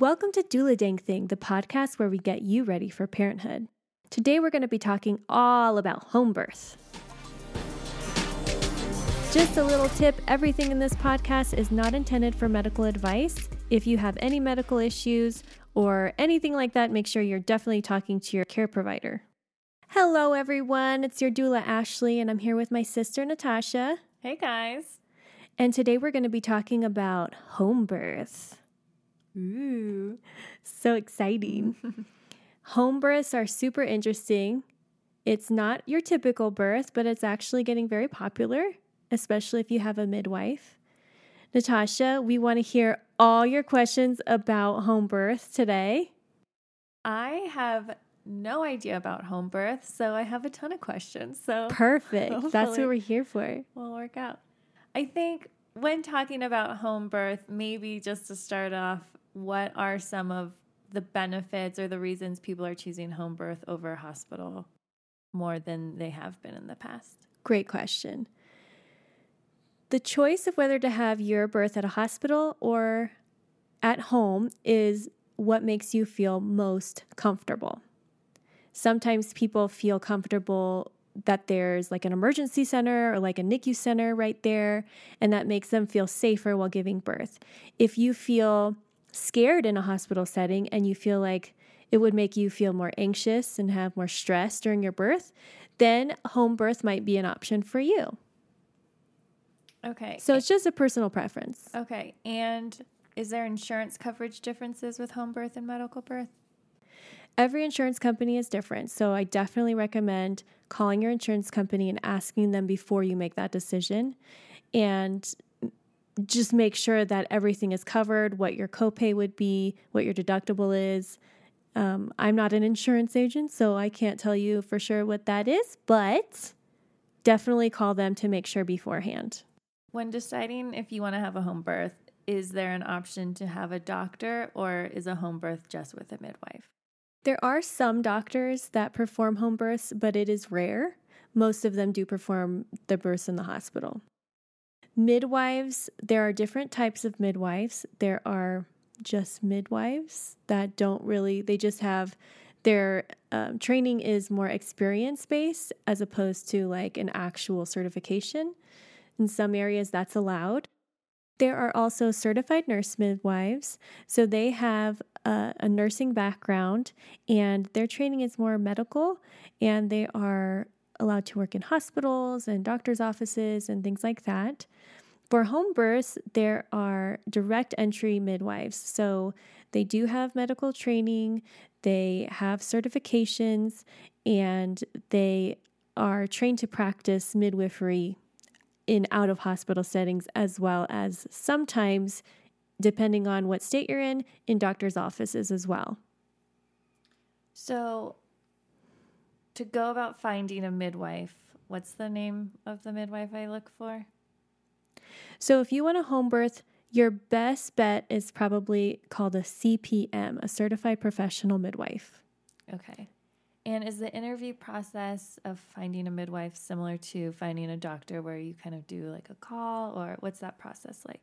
Welcome to Doula Dang Thing, the podcast where we get you ready for parenthood. Today we're going to be talking all about home birth. Just a little tip everything in this podcast is not intended for medical advice. If you have any medical issues or anything like that, make sure you're definitely talking to your care provider. Hello, everyone. It's your doula, Ashley, and I'm here with my sister, Natasha. Hey, guys. And today we're going to be talking about home birth. Ooh. So exciting. home births are super interesting. It's not your typical birth, but it's actually getting very popular, especially if you have a midwife. Natasha, we want to hear all your questions about home birth today. I have no idea about home birth, so I have a ton of questions. So perfect. That's what we're here for. We'll work out. I think when talking about home birth, maybe just to start off, what are some of the benefits or the reasons people are choosing home birth over hospital more than they have been in the past? Great question. The choice of whether to have your birth at a hospital or at home is what makes you feel most comfortable. Sometimes people feel comfortable that there's like an emergency center or like a NICU center right there, and that makes them feel safer while giving birth. If you feel scared in a hospital setting and you feel like it would make you feel more anxious and have more stress during your birth, then home birth might be an option for you. Okay. So it's just a personal preference. Okay. And is there insurance coverage differences with home birth and medical birth? Every insurance company is different. So I definitely recommend calling your insurance company and asking them before you make that decision. And just make sure that everything is covered, what your copay would be, what your deductible is. Um, I'm not an insurance agent, so I can't tell you for sure what that is, but definitely call them to make sure beforehand. When deciding if you want to have a home birth, is there an option to have a doctor or is a home birth just with a midwife? There are some doctors that perform home births, but it is rare. Most of them do perform the births in the hospital. Midwives, there are different types of midwives. There are just midwives that don't really, they just have their um, training is more experience based as opposed to like an actual certification. In some areas, that's allowed. There are also certified nurse midwives. So they have a, a, nursing background and their training is more medical and they are allowed to work in hospitals and doctors' offices and things like that. For home births, there are direct entry midwives. So they do have medical training, they have certifications, and they are trained to practice midwifery in out of hospital settings as well as sometimes, depending on what state you're in, in doctor's offices as well. So, to go about finding a midwife, what's the name of the midwife I look for? So, if you want a home birth, your best bet is probably called a CPM, a certified professional midwife. Okay. And is the interview process of finding a midwife similar to finding a doctor where you kind of do like a call or what's that process like?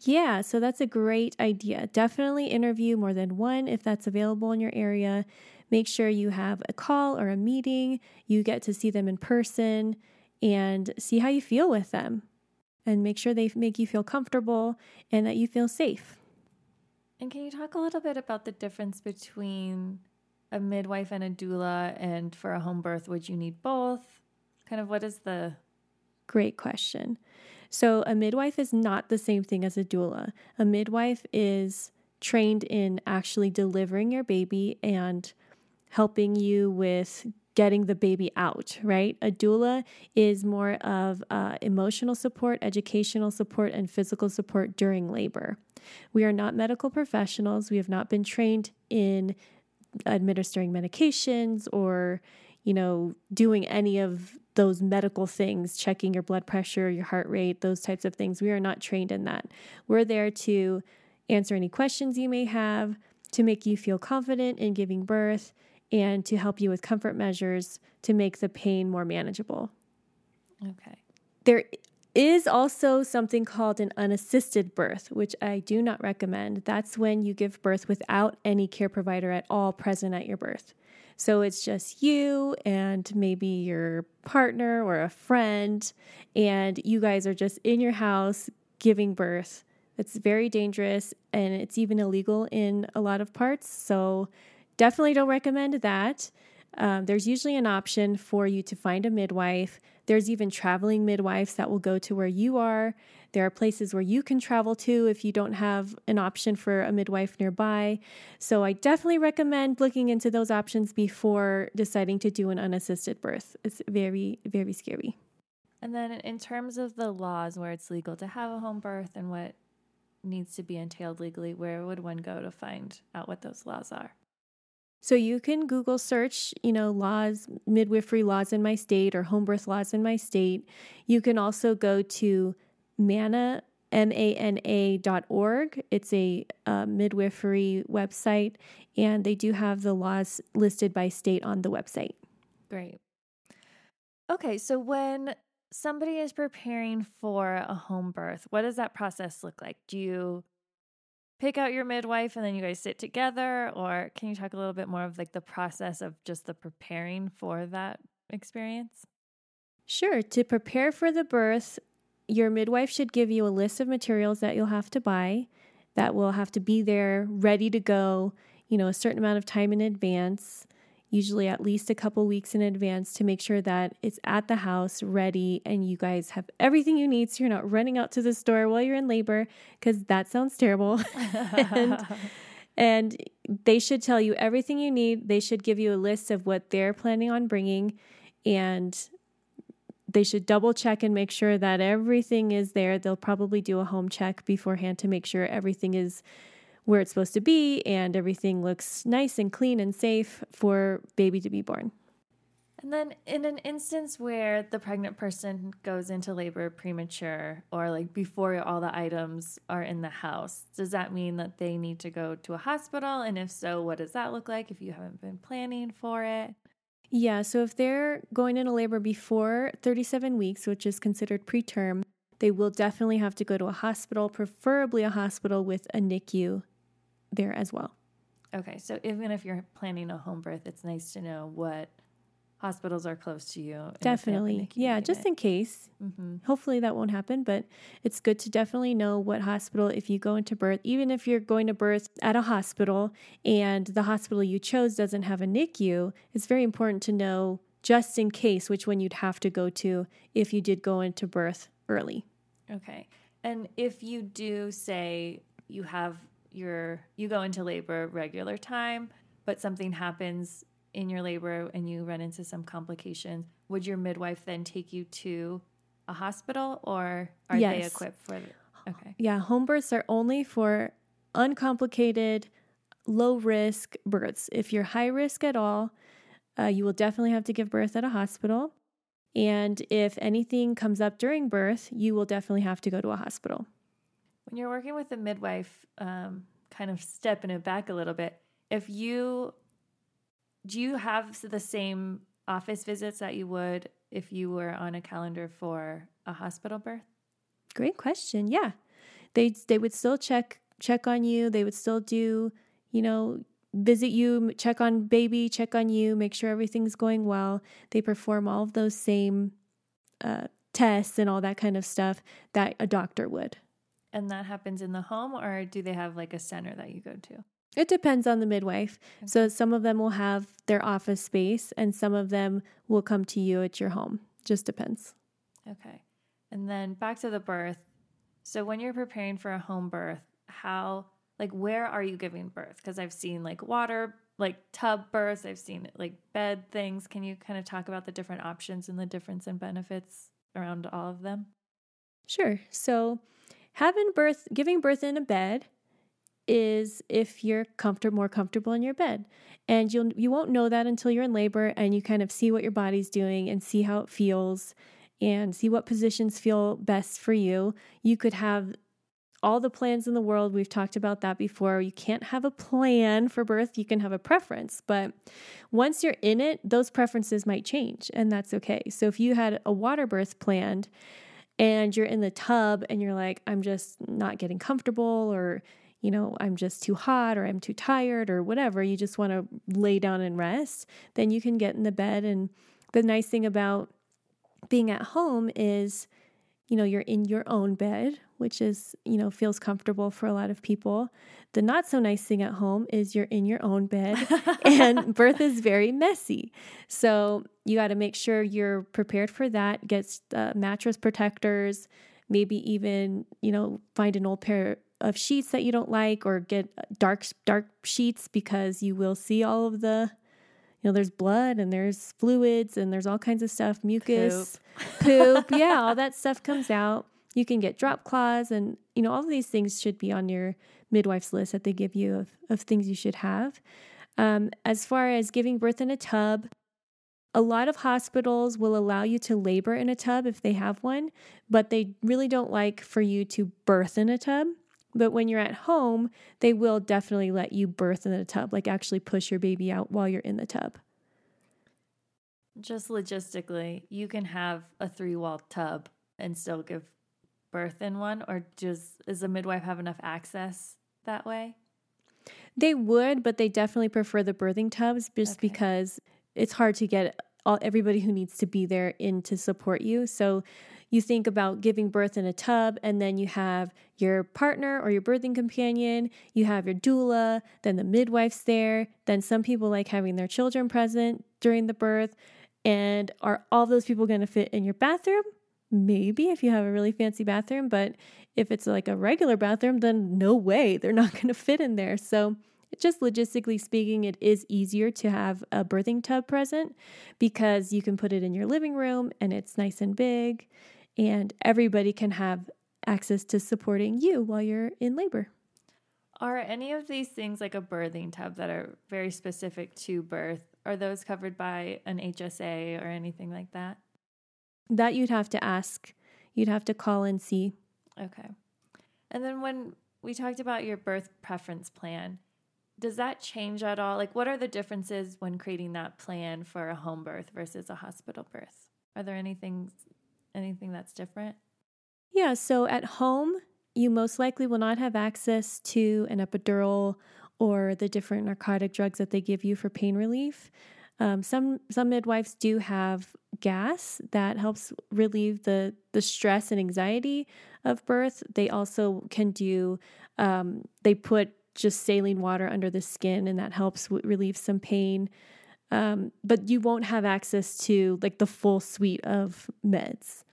Yeah, so that's a great idea. Definitely interview more than one if that's available in your area. Make sure you have a call or a meeting, you get to see them in person and see how you feel with them. And make sure they make you feel comfortable and that you feel safe. And can you talk a little bit about the difference between a midwife and a doula? And for a home birth, would you need both? Kind of what is the. Great question. So, a midwife is not the same thing as a doula. A midwife is trained in actually delivering your baby and helping you with getting the baby out, right? A doula is more of uh, emotional support, educational support, and physical support during labor. We are not medical professionals. We have not been trained in administering medications or, you know, doing any of those medical things, checking your blood pressure, your heart rate, those types of things. We are not trained in that. We're there to answer any questions you may have, to make you feel confident in giving birth, and to help you with comfort measures to make the pain more manageable. Okay. There is also something called an unassisted birth, which I do not recommend. That's when you give birth without any care provider at all present at your birth. So it's just you and maybe your partner or a friend, and you guys are just in your house giving birth. It's very dangerous and it's even illegal in a lot of parts. So definitely don't recommend that. Um, there's usually an option for you to find a midwife. There's even traveling midwives that will go to where you are. There are places where you can travel to if you don't have an option for a midwife nearby. So I definitely recommend looking into those options before deciding to do an unassisted birth. It's very, very scary. And then, in terms of the laws where it's legal to have a home birth and what needs to be entailed legally, where would one go to find out what those laws are? So you can Google search, you know, laws, midwifery laws in my state or home birth laws in my state. You can also go to MANA, M-A-N-A dot org. It's a uh, midwifery website, and they do have the laws listed by state on the website. Great. Okay, so when somebody is preparing for a home birth, what does that process look like? Do you pick out your midwife and then you guys sit together? Or can you talk a little bit more of like the process of just the preparing for that experience? Sure. To prepare for the birth your midwife should give you a list of materials that you'll have to buy that will have to be there ready to go you know a certain amount of time in advance usually at least a couple weeks in advance to make sure that it's at the house ready and you guys have everything you need so you're not running out to the store while you're in labor because that sounds terrible. and, and they should tell you everything you need. They should give you a list of what they're planning on bringing and they should double check and make sure that everything is there. They'll probably do a home check beforehand to make sure everything is where it's supposed to be and everything looks nice and clean and safe for baby to be born. And then, in an instance where the pregnant person goes into labor premature or like before all the items are in the house, does that mean that they need to go to a hospital? And if so, what does that look like if you haven't been planning for it? Yeah, so if they're going into labor before 37 weeks, which is considered preterm, they will definitely have to go to a hospital, preferably a hospital with a NICU there as well. Okay, so even if you're planning a home birth, it's nice to know what hospitals are close to you. Definitely. Yeah, just in case. Mm-hmm. Hopefully that won't happen, but it's good to definitely know what hospital, if you go into birth, even if you're going to birth at a hospital and the hospital you chose doesn't have a NICU, it's very important to know just in case which one you'd have to go to if you did go into birth early. Okay. And if you do say you have you're you go into labor regular time, but something happens in your labor and you run into some complications, would your midwife then take you to a hospital or are yes. they equipped for it? Okay. Yeah, home births are only for uncomplicated, low risk births. If you're high risk at all, uh, you will definitely have to give birth at a hospital. And if anything comes up during birth, you will definitely have to go to a hospital. When you're working with a midwife, um, kind of stepping it back a little bit, if you do you have the same office visits that you would if you were on a calendar for a hospital birth? Great question. Yeah. They they would still check check on you. They would still do, you know, visit you, check on baby, check on you, make sure everything's going well. They perform all of those same uh, tests and all that kind of stuff that a doctor would. And that happens in the home, or do they have like a center that you go to? It depends on the midwife. Okay. So some of them will have their office space, and some of them will come to you at your home. Just depends. Okay. And then back to the birth. So when you're preparing for a home birth, how, like, where are you giving birth? Because I've seen like water, like tub births, I've seen like bed things. Can you kind of talk about the different options and the difference in benefits around all of them? Sure. So having birth, giving birth in a bed is if you're comfortable, more comfortable in your bed. And you'll you won't know that until you're in labor and you kind of see what your body's doing and see how it feels and see what positions feel best for you. You could have all the plans in the world. We've talked about that before. You can't have a plan for birth, you can have a preference. But once you're in it, those preferences might change, and that's okay. So if you had a water birth planned, and you're in the tub and you're like, I'm just not getting comfortable, or, you know, I'm just too hot, or I'm too tired, or whatever, you just want to lay down and rest, then you can get in the bed. And the nice thing about being at home is, you know, you're in your own bed, which is, you know, feels comfortable for a lot of people. The not so nice thing at home is you're in your own bed and birth is very messy. So you got to make sure you're prepared for that. Get uh, mattress protectors, maybe even, you know, find an old pair of sheets that you don't like or get dark dark sheets because you will see all of the you know there's blood and there's fluids and there's all kinds of stuff mucus poop, poop yeah all that stuff comes out. You can get drop cloths and you know all of these things should be on your midwife's list that they give you of, of things you should have. Um, as far as giving birth in a tub a lot of hospitals will allow you to labor in a tub if they have one but they really don't like for you to birth in a tub but when you're at home they will definitely let you birth in a tub like actually push your baby out while you're in the tub just logistically you can have a three wall tub and still give birth in one, or does is a midwife have enough access that way? They would, but they definitely prefer the birthing tubs just okay. because it's hard to get all everybody who needs to be there in to support you. So you think about giving birth in a tub and then you have your partner or your birthing companion, you have your doula, then the midwife's there, then some people like having their children present during the birth. And are all those people going to fit in your bathroom? maybe if you have a really fancy bathroom, but if it's like a regular bathroom, then no way they're not going to fit in there. So, just logistically speaking, it is easier to have a birthing tub present because you can put it in your living room and it's nice and big, and everybody can have access to supporting you while you're in labor. Are any of these things like a birthing tub that are very specific to birth? Are those covered by an HSA or anything like that? That you'd have to ask. You'd have to call and see. Okay. And then when we talked about your birth preference plan, does that change at all? Like, what are the differences when creating that plan for a home birth versus a hospital birth? Are there anything, anything that's different? Yeah. So at home, you most likely will not have access to an epidural or the different narcotic drugs that they give you for pain relief. Um, some some midwives do have gas that helps relieve the the stress and anxiety of birth. They also can do um, they put just saline water under the skin and that helps w- relieve some pain. Um, but you won't have access to like the full suite of meds.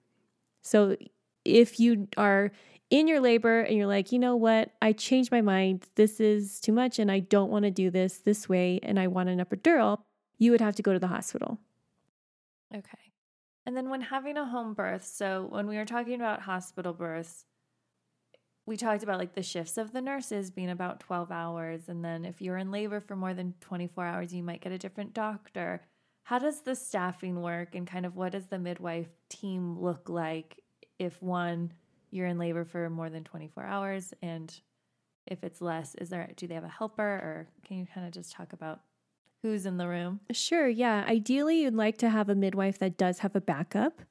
So if you are in your labor and you're like, you know what, I changed my mind. This is too much and I don't want to do this this way and I want an epidural you would have to go to the hospital. Okay. And then when having a home birth, so when we were talking about hospital births, we talked about like the shifts of the nurses being about 12 hours. And then if you're in labor for more than 24 hours, you might get a different doctor. How does the staffing work and kind of what does the midwife team look like if one, you're in labor for more than 24 hours and if it's less, is there do they have a helper or can you kind of just talk about who's in the room. Sure, yeah. Ideally, you'd like to have a midwife that does have a backup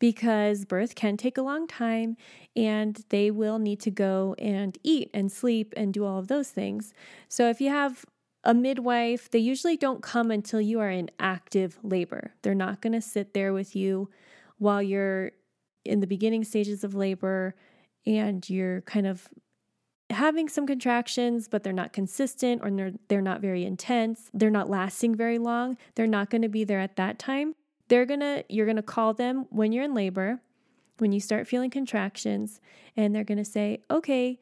because birth can take a long time and they will need to go and eat and sleep and do all of those things. So if you have a midwife, they usually don't come until you are in active labor. They're not going to sit there with you while you're in the beginning stages of labor and you're kind of having some contractions, but they're not consistent or they're, they're not very intense. They're not lasting very long. They're not going to be there at that time. They're going to, you're going to call them when you're in labor, when you start feeling contractions, and they're going to say, okay,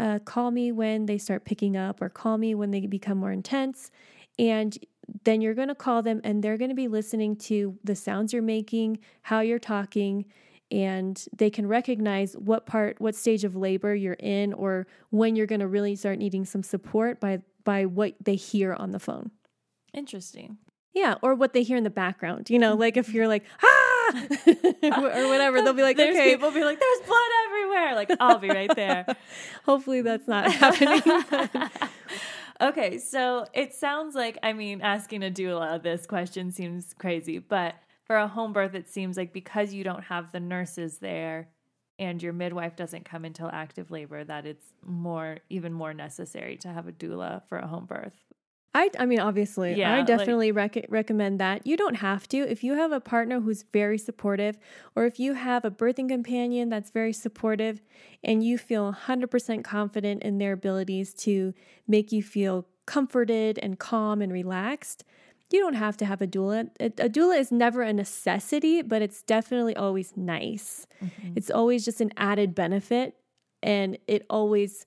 uh, call me when they start picking up or call me when they become more intense. And then you're going to call them and they're going to be listening to the sounds you're making, how you're talking, and they can recognize what part what stage of labor you're in or when you're going to really start needing some support by by what they hear on the phone. Interesting. Yeah or what they hear in the background you know like if you're like ah! Or whatever they'll be like there's okay people be like there's blood everywhere. Like i'll be right there. Hopefully that's not happening okay so it sounds like i mean asking a doula this question seems crazy but for a home birth, it seems like because you don't have the nurses there, and your midwife doesn't come until active labor, that it's more, even more necessary to have a doula for a home birth. I, I mean, obviously, Yeah, I like- definitely rec- recommend that. You don't have to. If you have a partner who's very supportive, or if you have a birthing companion that's very supportive, and you feel 100% confident in their abilities to make you feel comforted and calm and relaxed, you don't have to have a doula. A, a doula is never a necessity, but it's definitely always nice. Mm-hmm. It's always just an added benefit, and it always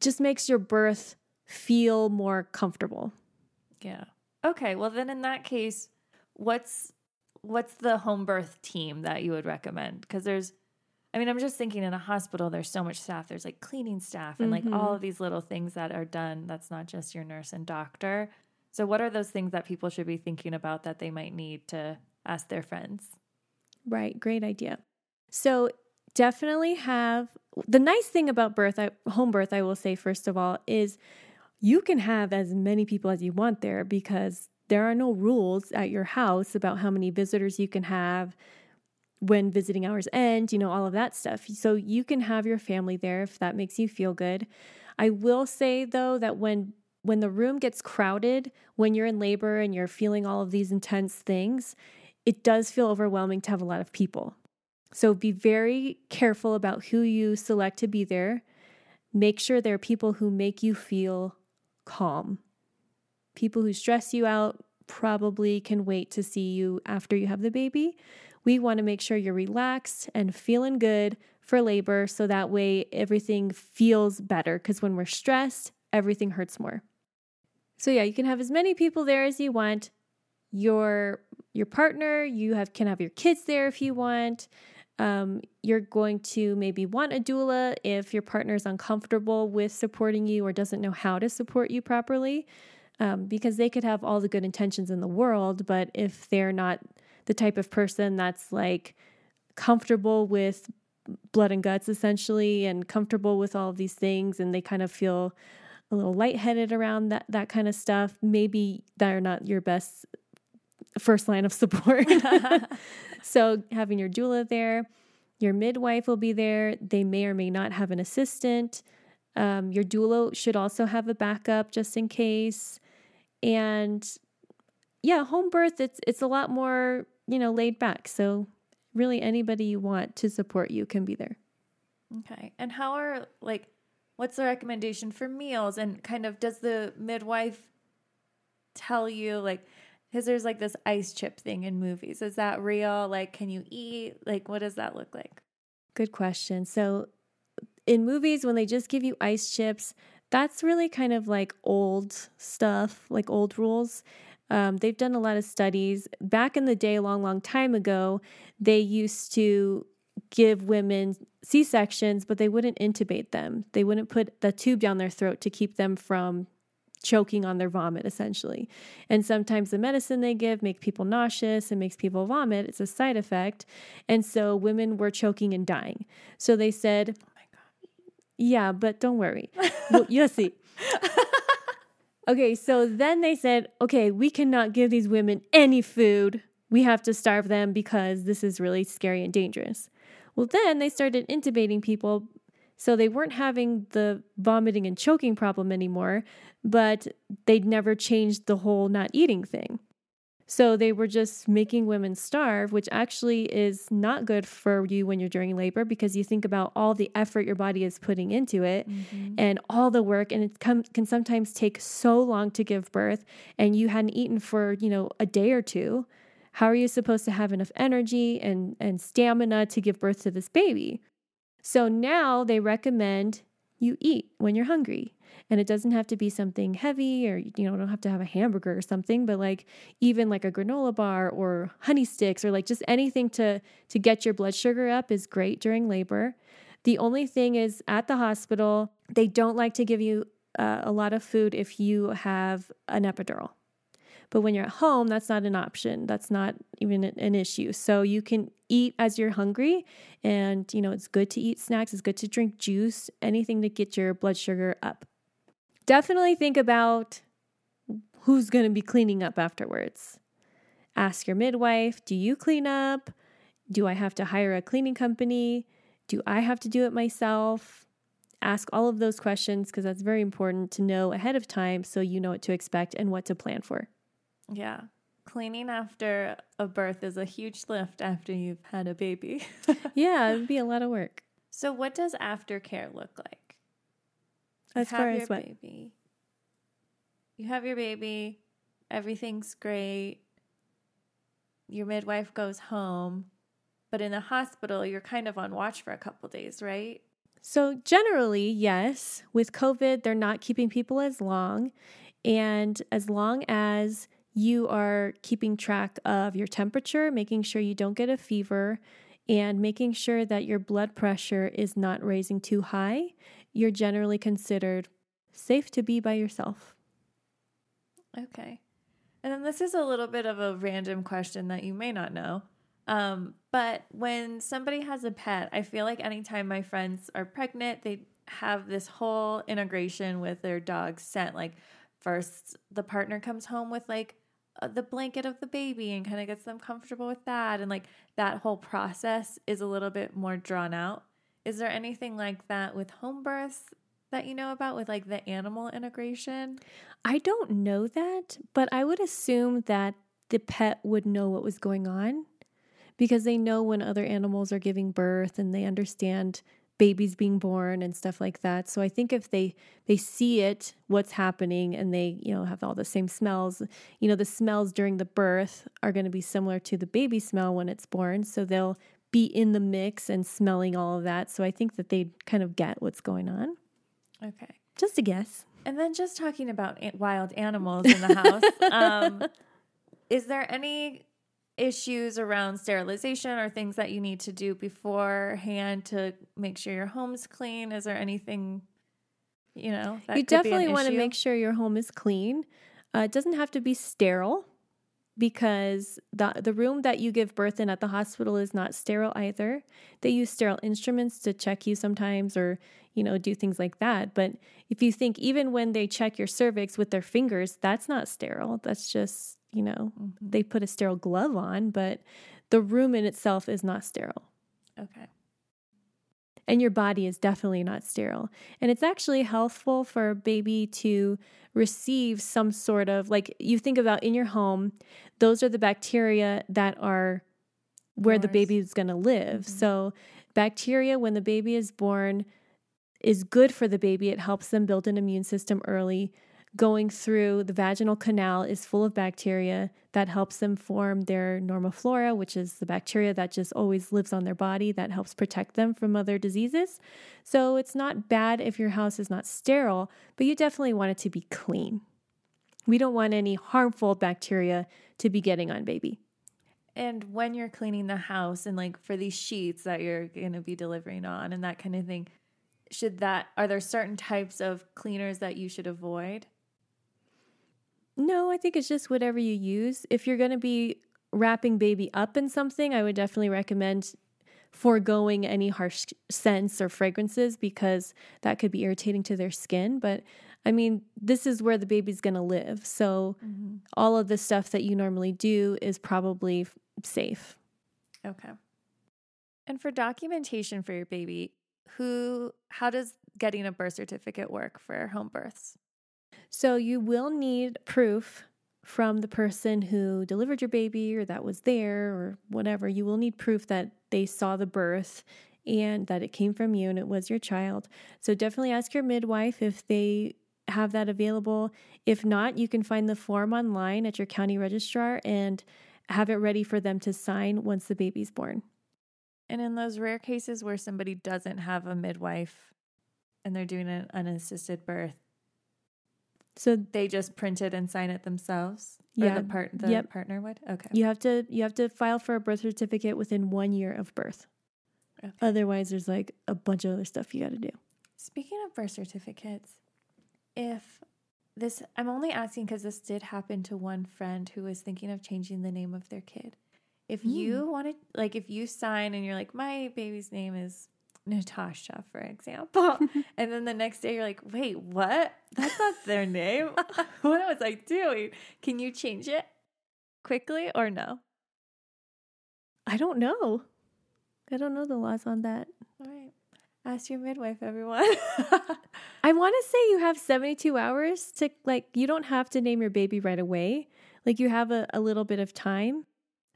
just makes your birth feel more comfortable. Yeah. Okay. Well, then in that case, what's what's the home birth team that you would recommend? Because there's, I mean, I'm just thinking in a hospital, there's so much staff. There's like cleaning staff and like all mm-hmm. of these little things that are done. That's not just your nurse and doctor. So, what are those things that people should be thinking about that they might need to ask their friends? Right, great idea. So definitely have the nice thing about birth, I, home birth, I will say first of all, is you can have as many people as you want there because there are no rules at your house about how many visitors you can have when visiting hours end, you know, all of that stuff. So you can have your family there if that makes you feel good. I will say though that when when the room gets crowded, when you're in labor and you're feeling all of these intense things, it does feel overwhelming to have a lot of people. So be very careful about who you select to be there. Make sure there are people who make you feel calm. People who stress you out probably can wait to see you after you have the baby. We want to make sure you're relaxed and feeling good for labor so that way everything feels better because when we're stressed, everything hurts more. So yeah, you can have as many people there as you want. Your your partner, you have can have your kids there if you want. Um, you're going to maybe want a doula if your partner is uncomfortable with supporting you or doesn't know how to support you properly, um, because they could have all the good intentions in the world, but if they're not the type of person that's like comfortable with blood and guts essentially and comfortable with all of these things and they kind of feel a little lightheaded around that that kind of stuff maybe they're not your best first line of support. So having your doula there your midwife will be there. They may or may not have an assistant. Um, your doula should also have a backup just in case. And yeah home birth it's it's a lot more you know laid back. So really anybody you want to support you can be there. Okay. And how are like what's the recommendation for meals? And kind of does the midwife tell you like because there's like this ice chip thing in movies. Is that real? Like can you eat? Like what does that look like? Good question. So, in movies, when they just give you ice chips, that's really kind of like old stuff, like old rules. Um, they've done a lot of studies. Back in the day, a long, long time ago, they used to give women C sections, but they wouldn't intubate them. They wouldn't put the tube down their throat to keep them from choking on their vomit essentially. And sometimes the medicine they give make people nauseous and makes people vomit. It's a side effect. And so women were choking and dying. So they said, Oh my god. yeah, but don't worry. Well, you'll see. Okay, so then they said, okay, we cannot give these women any food. We have to starve them because this is really scary and dangerous. Well, then they started intubating people. So they weren't having the vomiting and choking problem anymore, but they'd never changed the whole not eating thing. So they were just making women starve, which actually is not good for you when you're during labor because you think about all the effort your body is putting into it mm-hmm. and all the work and it com- can sometimes take so long to give birth and you hadn't eaten for, you know, a day or two. How are you supposed to have enough energy and and stamina to give birth to this baby? So now they recommend you eat when you're hungry. And it doesn't have to be something heavy or you know, don't have to have a hamburger or something, but like even like a granola bar or honey sticks or like just anything to to get your blood sugar up is great during labor. The only thing is at the hospital, they don't like to give you uh, a lot of food if you have an epidural. But when you're at home, that's not an option. That's not even an issue. So you can eat as you're hungry. And, you know, it's good to eat snacks, it's good to drink juice, anything to get your blood sugar up. Definitely think about who's going to be cleaning up afterwards. Ask your midwife Do you clean up? Do I have to hire a cleaning company? Do I have to do it myself? Ask all of those questions because that's very important to know ahead of time so you know what to expect and what to plan for. Yeah. Cleaning after a birth is a huge lift after you've had a baby. yeah, it'd be a lot of work. So, what does aftercare look like? As far as what? Baby. You have your baby, everything's great. Your midwife goes home, but in the hospital, you're kind of on watch for a couple days, right? So, generally, yes. With COVID, they're not keeping people as long. And as long as you are keeping track of your temperature, making sure you don't get a fever, and making sure that your blood pressure is not raising too high, you're generally considered safe to be by yourself. Okay. And then this is a little bit of a random question that you may not know. Um, but when somebody has a pet, I feel like anytime my friends are pregnant, they have this whole integration with their dog's scent. Like, first, the partner comes home with like Uh, the blanket of the baby and kind of gets them comfortable with that. And like that whole process is a little bit more drawn out. Is there anything like that with home births that you know about with like the animal integration? I don't know that, but I would assume that the pet would know what was going on because they know when other animals are giving birth and they understand babies being born and stuff like that. So I think if they they see it what's happening and they, you know, have all the same smells, you know, the smells during the birth are going to be similar to the baby smell when it's born, so they'll be in the mix and smelling all of that. So I think that they kind of get what's going on. Okay. Just a guess. And then just talking about wild animals in the house, um, is there any issues around sterilization or things that you need to do beforehand to make sure your home's clean? Is there anything, you know, you definitely want to make sure your home is clean. Uh, it doesn't have to be sterile because the the room that you give birth in at the hospital is not sterile either. They use sterile instruments to check you sometimes or, you know, do things like that. But if you think even when they check your cervix with their fingers, that's not sterile. That's just you know, mm-hmm. they put a sterile glove on, but the room in itself is not sterile. Okay. And your body is definitely not sterile. And it's actually healthful for a baby to receive some sort of like you think about in your home, those are the bacteria that are where the baby is going to live. Mm-hmm. So, bacteria, when the baby is born, is good for the baby. It helps them build an immune system early going through the vaginal canal is full of bacteria that helps them form their normoflora, which is the bacteria that just always lives on their body that helps protect them from other diseases. So it's not bad if your house is not sterile, but you definitely want it to be clean. We don't want any harmful bacteria to be getting on baby. And when you're cleaning the house and like for these sheets that you're going to be delivering on and that kind of thing, should that are there certain types of cleaners that you should avoid? No, I think it's just whatever you use. If you're going to be wrapping baby up in something, I would definitely recommend foregoing any harsh scents or fragrances because that could be irritating to their skin. But I mean, this is where the baby's going to live. So mm-hmm. all of the stuff that you normally do is probably safe. Okay. And for documentation for your baby, who how does getting a birth certificate work for home births? So you will need proof from the person who delivered your baby or that was there or whatever. You will need proof that they saw the birth and that it came from you and it was your child. So definitely ask your midwife if they have that available. If not, you can find the form online at your county registrar and have it ready for them to sign once the baby's born. And in those rare cases where somebody doesn't have a midwife and they're doing an unassisted birth, so they just print it and sign it themselves. Yeah, the part the yep. partner would. Okay. You have to you have to file for a birth certificate within one year of birth. Okay. Otherwise, there's like a bunch of other stuff you got to do. Speaking of birth certificates, if this, I'm only asking because this did happen to one friend who was thinking of changing the name of their kid. If mm. you wanted, like, if you sign and you're like, my baby's name is Natasha, for example. and then the next day you're like, wait, what? That's not their name. what was I doing? Can you change it quickly or no? I don't know. I don't know the laws on that. All right. Ask your midwife, everyone. I want to say you have 72 hours to, like, you don't have to name your baby right away. Like, you have a, a little bit of time.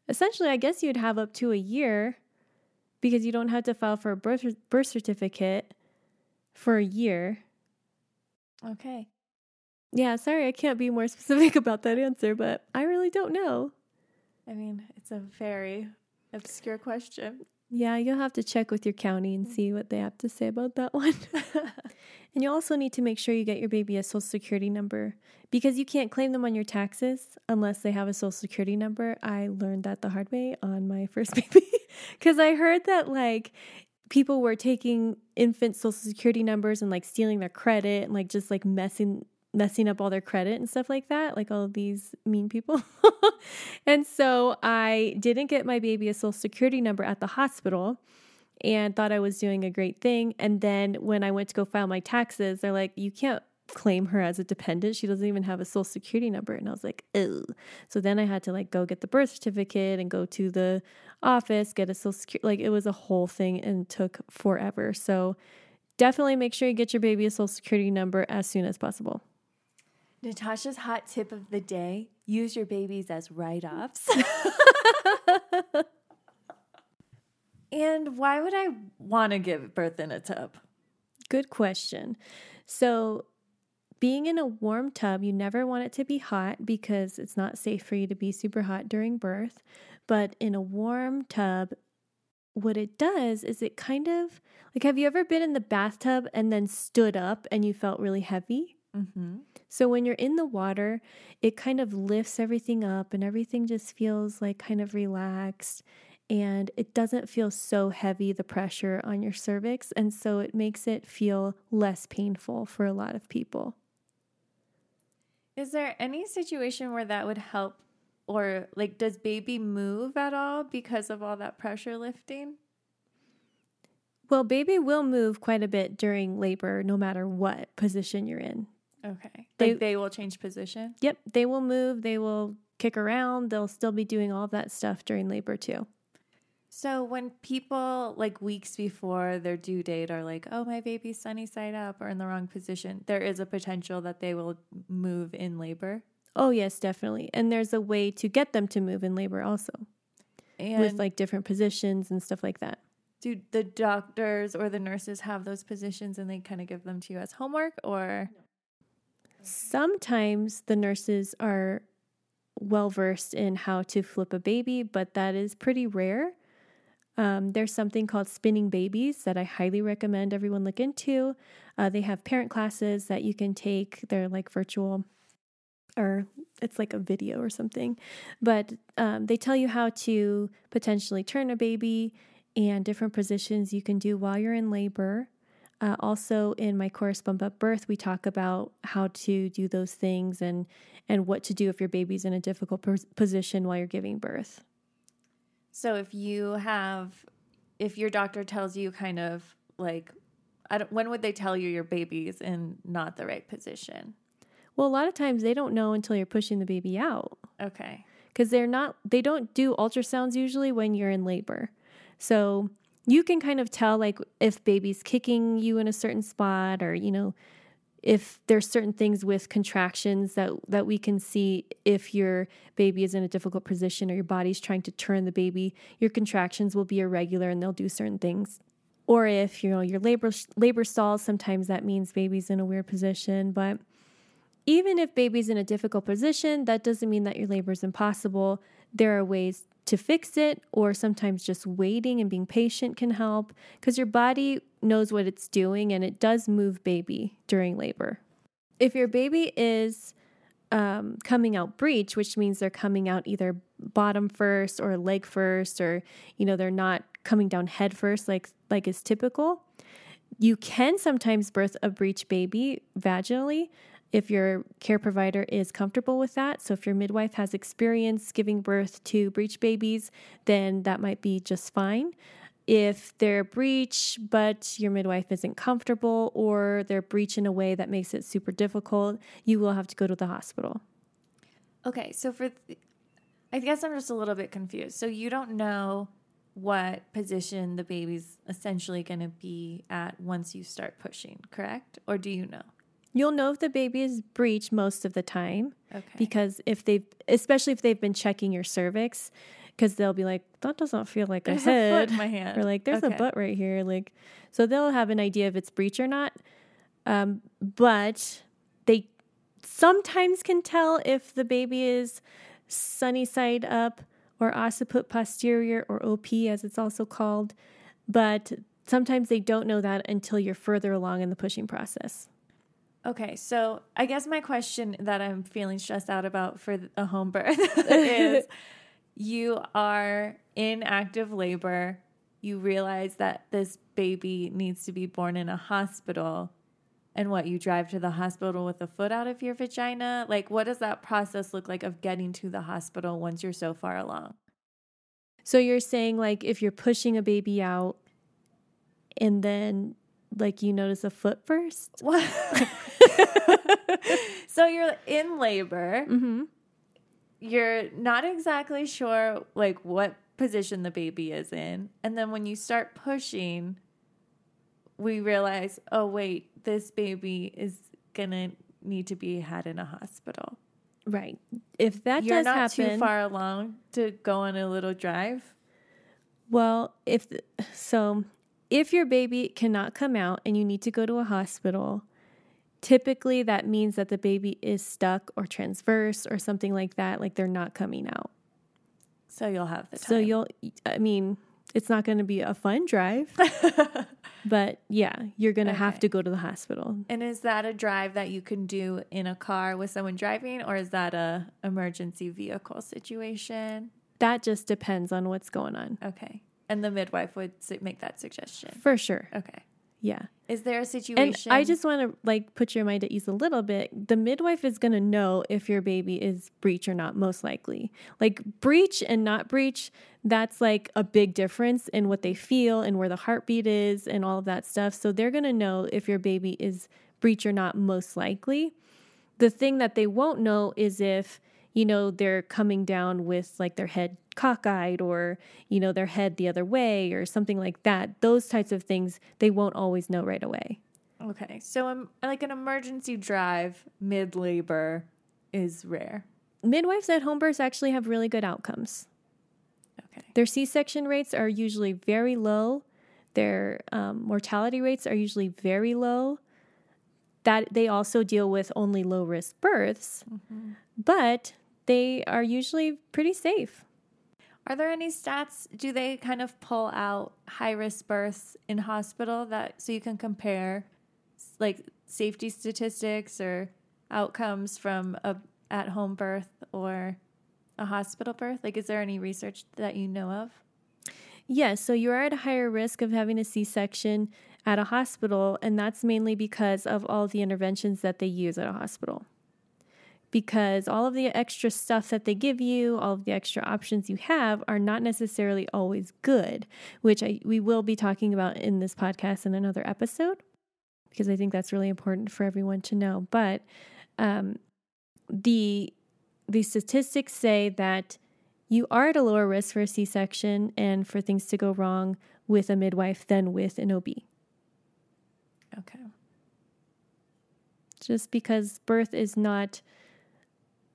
Essentially, I guess you'd have up to a year because you don't have to file for a birth, birth certificate for a year. okay. Yeah, sorry, I can't be more specific about that answer, but I really don't know. I mean, it's a very obscure question. Yeah, you'll have to check with your county and mm. see what they have to say about that one. and you also need to make sure you get your baby a social security number because you can't claim them on your taxes unless they have a social security number. I learned that the hard way on my first baby because I heard that like people were taking infant social security numbers and like stealing their credit and like just like messing messing up all their credit and stuff like that, like all these mean people. and so I didn't get my baby a social security number at the hospital and thought I was doing a great thing. And then when I went to go file my taxes, they're like, you can't claim her as a dependent. She doesn't even have a social security number. And I was like, oh. So then I had to like go get the birth certificate and go to the office, get a social security. Like it was a whole thing and took forever. So definitely make sure you get your baby a social security number as soon as possible. Natasha's hot tip of the day use your babies as write offs. and why would I want to give birth in a tub? Good question. So, being in a warm tub, you never want it to be hot because it's not safe for you to be super hot during birth. But in a warm tub, what it does is it kind of like have you ever been in the bathtub and then stood up and you felt really heavy? Mm-hmm. So when you're in the water, it kind of lifts everything up and everything just feels like kind of relaxed and it doesn't feel so heavy, the pressure on your cervix. And so it makes it feel less painful for a lot of people. Is there any situation where that would help? Or, like, does baby move at all because of all that pressure lifting? Well, baby will move quite a bit during labor, no matter what position you're in. Okay. They- like they will change position? Yep, they will move, they will kick around, they'll still be doing all of that stuff during labor too. So when people like weeks before their due date are like, "Oh, my baby's sunny side up or in the wrong position," there is a potential that they will move in labor. Oh, yes, definitely. And there's a way to get them to move in labor also And with like different positions and stuff like that. do the doctors or the nurses have those positions and they kind of give them to you as homework or Sometimes the nurses are well versed in how to flip a baby, but that is pretty rare. Um, there's something called Spinning Babies that I highly recommend everyone look into. Uh, they have parent classes that you can take. They're like virtual, or it's like a video or something. But um, they tell you how to potentially turn a baby and different positions you can do while you're in labor. Uh, also, in my course Bump Up Birth, we talk about how to do those things and and what to do if your baby's in a difficult pos- position while you're giving birth. So if you have if your doctor tells you kind of like I don't, when would they tell you your baby is in not the right position? Well, a lot of times they don't know until you're pushing the baby out Okay. because they're not they don't do ultrasounds usually when you're in labor. So you can kind of tell like if baby's kicking you in a certain spot or you know if there's certain things with contractions that that we can see if your baby is in a difficult position or your body's trying to turn the baby your contractions will be irregular and they'll do certain things. Or if you know your labor labor stalls sometimes that means baby's in a weird position but even if baby's in a difficult position that doesn't mean that your labor is impossible there are ways to fix it or sometimes just waiting and being patient can help because your body knows what it's doing and it does move baby during labor. If your baby is um, coming out breech which means they're coming out either bottom first or leg first or you know they're not coming down head first like like is typical you can sometimes birth a breech baby vaginally if your care provider is comfortable with that. So, if your midwife has experience giving birth to breech babies, then that might be just fine. If they're breech, but your midwife isn't comfortable, or they're breech in a way that makes it super difficult, you will have to go to the hospital. Okay, so for th- I guess I'm just a little bit confused. So you don't know what position the baby's essentially going to be at once you start pushing, correct? Or do you know? You'll know if the baby is breech most of the time Okay. because if they've, especially if they've been checking your cervix, because they'll be like, that doesn't feel like There's a a head. foot in my hand. Or like, there's Okay. a butt right here. Like, so they'll have an idea if it's breech or not. Um, but they sometimes can tell if the baby is sunny side up or occiput posterior or OP, as it's also called. But sometimes they don't know that until you're further along in the pushing process. Okay, so I guess my question that I'm feeling stressed out about for a home birth is you are in active labor, you realize that this baby needs to be born in a hospital, and what you drive to the hospital with a foot out of your vagina? Like, what does that process look like of getting to the hospital once you're so far along? So you're saying, like, if you're pushing a baby out and then, like, you notice a foot first? What? so you're in labor. Mm-hmm. you're not exactly sure like what position the baby is in and then when you start pushing we realize oh wait this baby is gonna need to be had in a hospital Right. If that you're does not happen, too far along to go on a little drive Well, if so, if your baby cannot come out and you need to go to a hospital, typically that means that the baby is stuck or transverse or something like that, like they're not coming out. so you'll have the time So you'll, I mean, it's not going to be a fun drive, but yeah, you're going to have to go to the hospital. and is that a drive that you can do in a car with someone driving or is that a emergency vehicle situation That just depends on what's going on. okay and the midwife would make that suggestion For sure. okay Yeah. Is there a situation? And? I just want to like put your mind at ease a little bit. The midwife is going to know if your baby is breech or not, most likely. Like breech and not breech, that's like a big difference in what they feel and where the heartbeat is and all of that stuff. So they're going to know if your baby is breech or not, most likely. The thing that they won't know is if, you know, they're coming down with like their head cockeyed or, you know, their head the other way or something like that. Those types of things they won't always know right away. okay, so um, like an emergency drive mid labor is rare. midwives at home births actually have really good outcomes. Okay, Their C section rates are usually very low. Their um, mortality rates are usually very low. That they also deal with only low risk births, but they are usually pretty safe. Are there any stats? Do they kind of pull out high risk births in hospital that so you can compare, like safety statistics or outcomes from a at home birth or a hospital birth? Like, is there any research that you know of? Yes, so you are at a higher risk of having a C section at a hospital, and that's mainly because of all the interventions that they use at a hospital. Because all of the extra stuff that they give you, all of the extra options you have, are not necessarily always good, which I, we will be talking about in this podcast in another episode, because I think that's really important for everyone to know. But um, the the statistics say that you are at a lower risk for a C section and for things to go wrong with a midwife than with an OB. Okay. Just because birth is not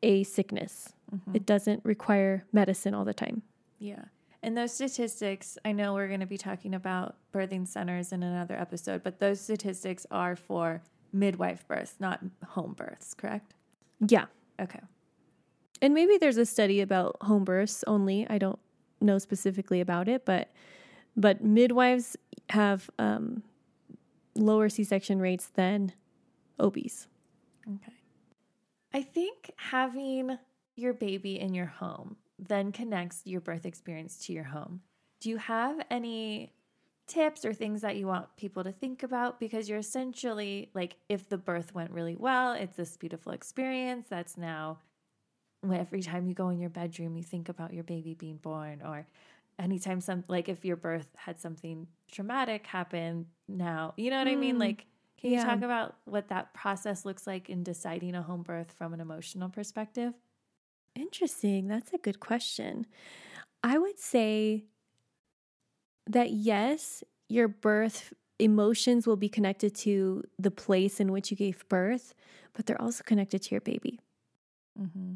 a sickness, it doesn't require medicine all the time. Yeah. And those statistics, I know we're going to be talking about birthing centers in another episode, but those statistics are for midwife births, not home births, correct? Yeah. Okay. And maybe there's a study about home births only. I don't know specifically about it, but but midwives have um, lower C-section rates than OBs. Okay. I think having your baby in your home then connects your birth experience to your home. Do you have any tips or things that you want people to think about? Because you're essentially like, if the birth went really well, it's this beautiful experience that's now every time you go in your bedroom, you think about your baby being born, or anytime some like if your birth had something traumatic happen now, you know what I mean? Mm, Like, can you talk about what that process looks like in deciding a home birth from an emotional perspective? Interesting. That's a good question. I would say that yes, your birth emotions will be connected to the place in which you gave birth, but they're also connected to your baby. Mm-hmm.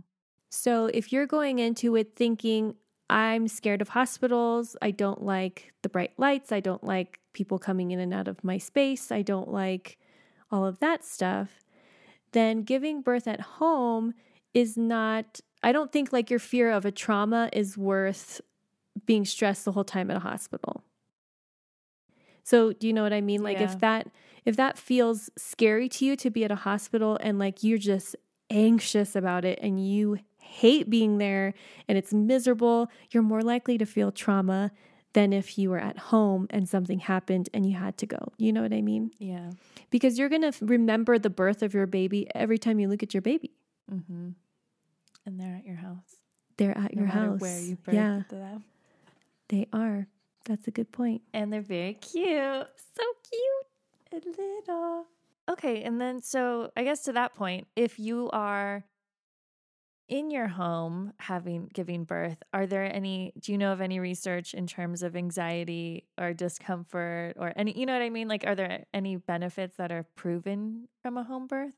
So if you're going into it thinking, I'm scared of hospitals, I don't like the bright lights, I don't like people coming in and out of my space, I don't like all of that stuff, then giving birth at home is not, I don't think like your fear of a trauma is worth being stressed the whole time at a hospital. So, do you know what I mean? Like Yeah. if that if that feels scary to you to be at a hospital and like you're just anxious about it and you hate being there and it's miserable, you're more likely to feel trauma than if you were at home and something happened and you had to go. You know what I mean? Yeah. Because you're going to remember the birth of your baby every time you look at your baby. Mm-hmm. And they're at your house. They're at No your house. Where you birthed yeah, them. they are. That's a good point. And they're very cute. So cute and little. Okay. And then, so I guess to that point, if you are in your home having giving birth, are there any, do you know of any research in terms of anxiety or discomfort or any, you know what I mean? Like, are there any benefits that are proven from a home birth?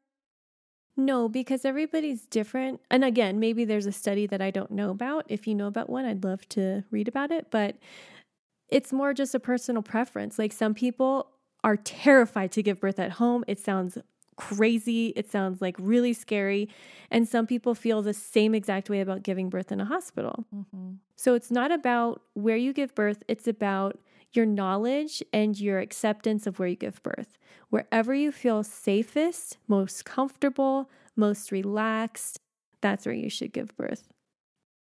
No, because everybody's different. And again, maybe there's a study that I don't know about. If you know about one, I'd love to read about it. But it's more just a personal preference. Like some people are terrified to give birth at home. It sounds crazy. It sounds like really scary. And some people feel the same exact way about giving birth in a hospital. Mm-hmm. So it's not about where you give birth, it's about your knowledge and your acceptance of where you give birth. Wherever you feel safest, most comfortable, most relaxed, that's where you should give birth.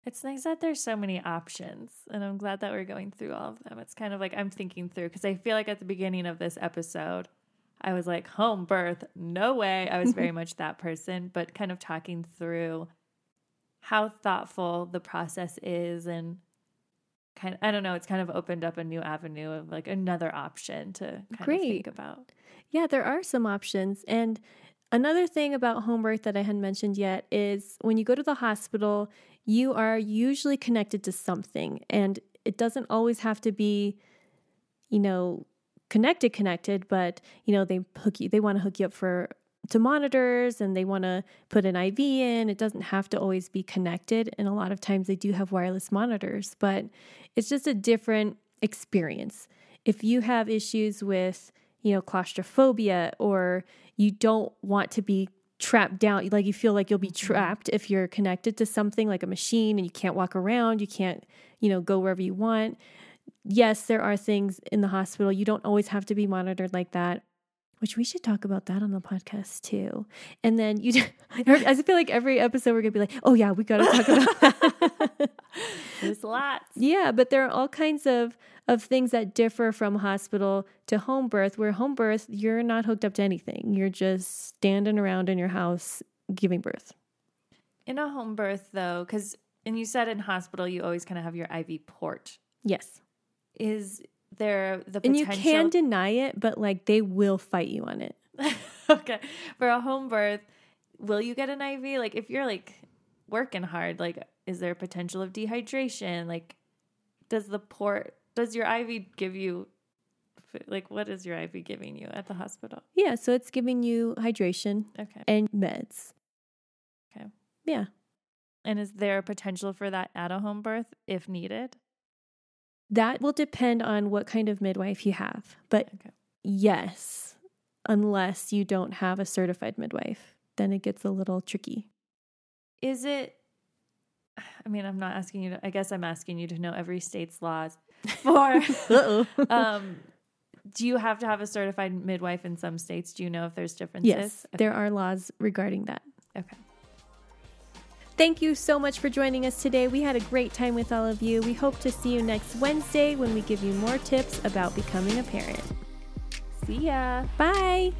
It's nice that there's so many options, and I'm glad that we're going through all of them. It's kind of like I'm thinking through because I feel like at the beginning of this episode, I was like, home birth, no way. I was very much that person, but kind of talking through how thoughtful the process is and kind of, I don't know, it's kind of opened up a new avenue of like another option to kind of Great. think about. Yeah, there are some options. And another thing about home birth that I hadn't mentioned yet is when you go to the hospital, you are usually connected to something. And it doesn't always have to be, you know, connected, connected, but, you know, they hook you, they want to hook you up for to monitors and they want to put an IV in. It doesn't have to always be connected. And a lot of times they do have wireless monitors, but it's just a different experience. If you have issues with, you know, claustrophobia or you don't want to be trapped down, like you feel like you'll be mm-hmm. trapped if you're connected to something like a machine and you can't walk around, you can't, you know, go wherever you want. Yes, there are things in the hospital. You don't always have to be monitored like that which we should talk about that on the podcast too. And then you, I feel like every episode we're gonna be like, oh yeah, we gotta talk about that. There's lots. yeah, but there are all kinds of of things that differ from hospital to home birth. Where home birth, you're not hooked up to anything. You're just standing around in your house giving birth. In a home birth, though, because, and you said in hospital, you always kind of have your IV port. Yes, Is there the and you can deny it, but like they will fight you on it. okay. For a home birth, will you get an IV? Like, if you're like working hard, like, is there a potential of dehydration? Like, does the port, does your IV give you, like, what is your IV giving you at the hospital? Yeah, so it's giving you hydration Okay. and meds. Okay. Yeah. And is there a potential for that at a home birth if needed? That will depend on what kind of midwife you have. But Okay. yes, unless you don't have a certified midwife, then it gets a little tricky. Is it, I mean, I'm not asking you to, I guess I'm asking you to know every state's laws for, um, do you have to have a certified midwife in some states? Do you know if there's differences? yes, there are laws regarding that. Okay. Thank you so much for joining us today. We had a great time with all of you. We hope to see you next Wednesday when we give you more tips about becoming a parent. See ya. Bye.